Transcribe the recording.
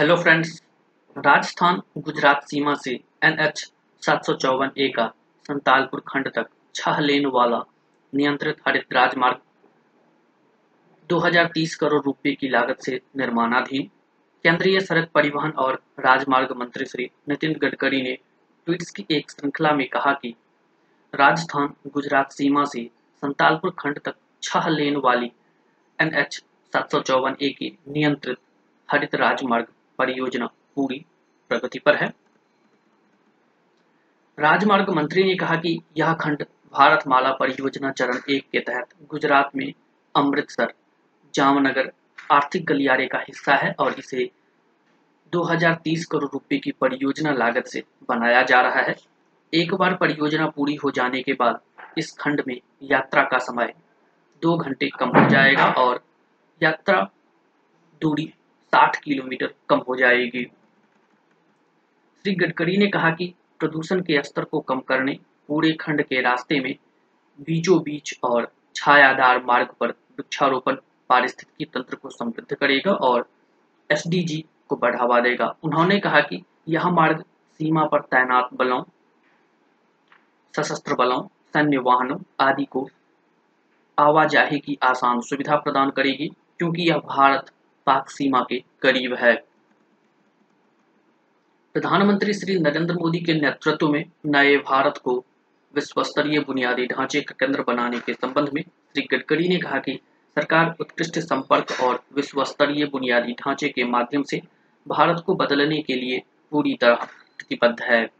Hello friends Rajasthan, Gujarat सीमा से N H सात सौ चौवन ए का संतालपुर खंड तक छह लेन वाला नियंत्रित हरित राजमार्ग 2030 करोड़ रुपए की लागत से निर्माणाधीन केंद्रीय सड़क परिवहन और राजमार्ग मंत्री श्री नितिन गडकरी ने ट्वीट्स की एक श्रृंखला में कहा कि राजस्थान, गुजरात सीमा से संतालपुर खंड तक छह लेन वाली एन एच सात सौ चौवन ए की नियंत्रित हरित राजमार्ग परियोजना पूरी प्रगति पर है। राजमार्ग मंत्री ने कहा कि यह खंड भारत माला परियोजना चरण एक के तहत गुजरात में अमृतसर, जामनगर, आर्थिक गलियारे का हिस्सा है और इसे 2030 करोड़ रुपए की परियोजना लागत से बनाया जा रहा है। एक बार परियोजना पूरी हो जाने के बाद इस खंड में यात्रा का समय दो घंटे कम हो जाएगा और यात्रा दूरी 60 किलोमीटर कम हो जाएगी। श्री गडकरी ने कहा कि प्रदूषण के स्तर को कम करने पूरे खंड के रास्ते में बीचों बीच और छायादार मार्ग पर वृक्षारोपण पारिस्थितिकी तंत्र को समृद्ध करेगा और एसडीजी को बढ़ावा देगा। उन्होंने कहा कि यह मार्ग सीमा पर तैनात बलों, सशस्त्र बलों, सैन्य वाहनों आदि को आवाजाही की आसान सुविधा प्रदान करेगी, क्योंकि यह भारत पाक सीमा के करीब है। प्रधानमंत्री श्री नरेंद्र मोदी के नेतृत्व में नए भारत को विश्व स्तरीय बुनियादी ढांचे का केंद्र बनाने के संबंध में श्री गडकरी ने कहा कि सरकार उत्कृष्ट संपर्क और विश्व स्तरीय बुनियादी ढांचे के माध्यम से भारत को बदलने के लिए पूरी तरह प्रतिबद्ध है।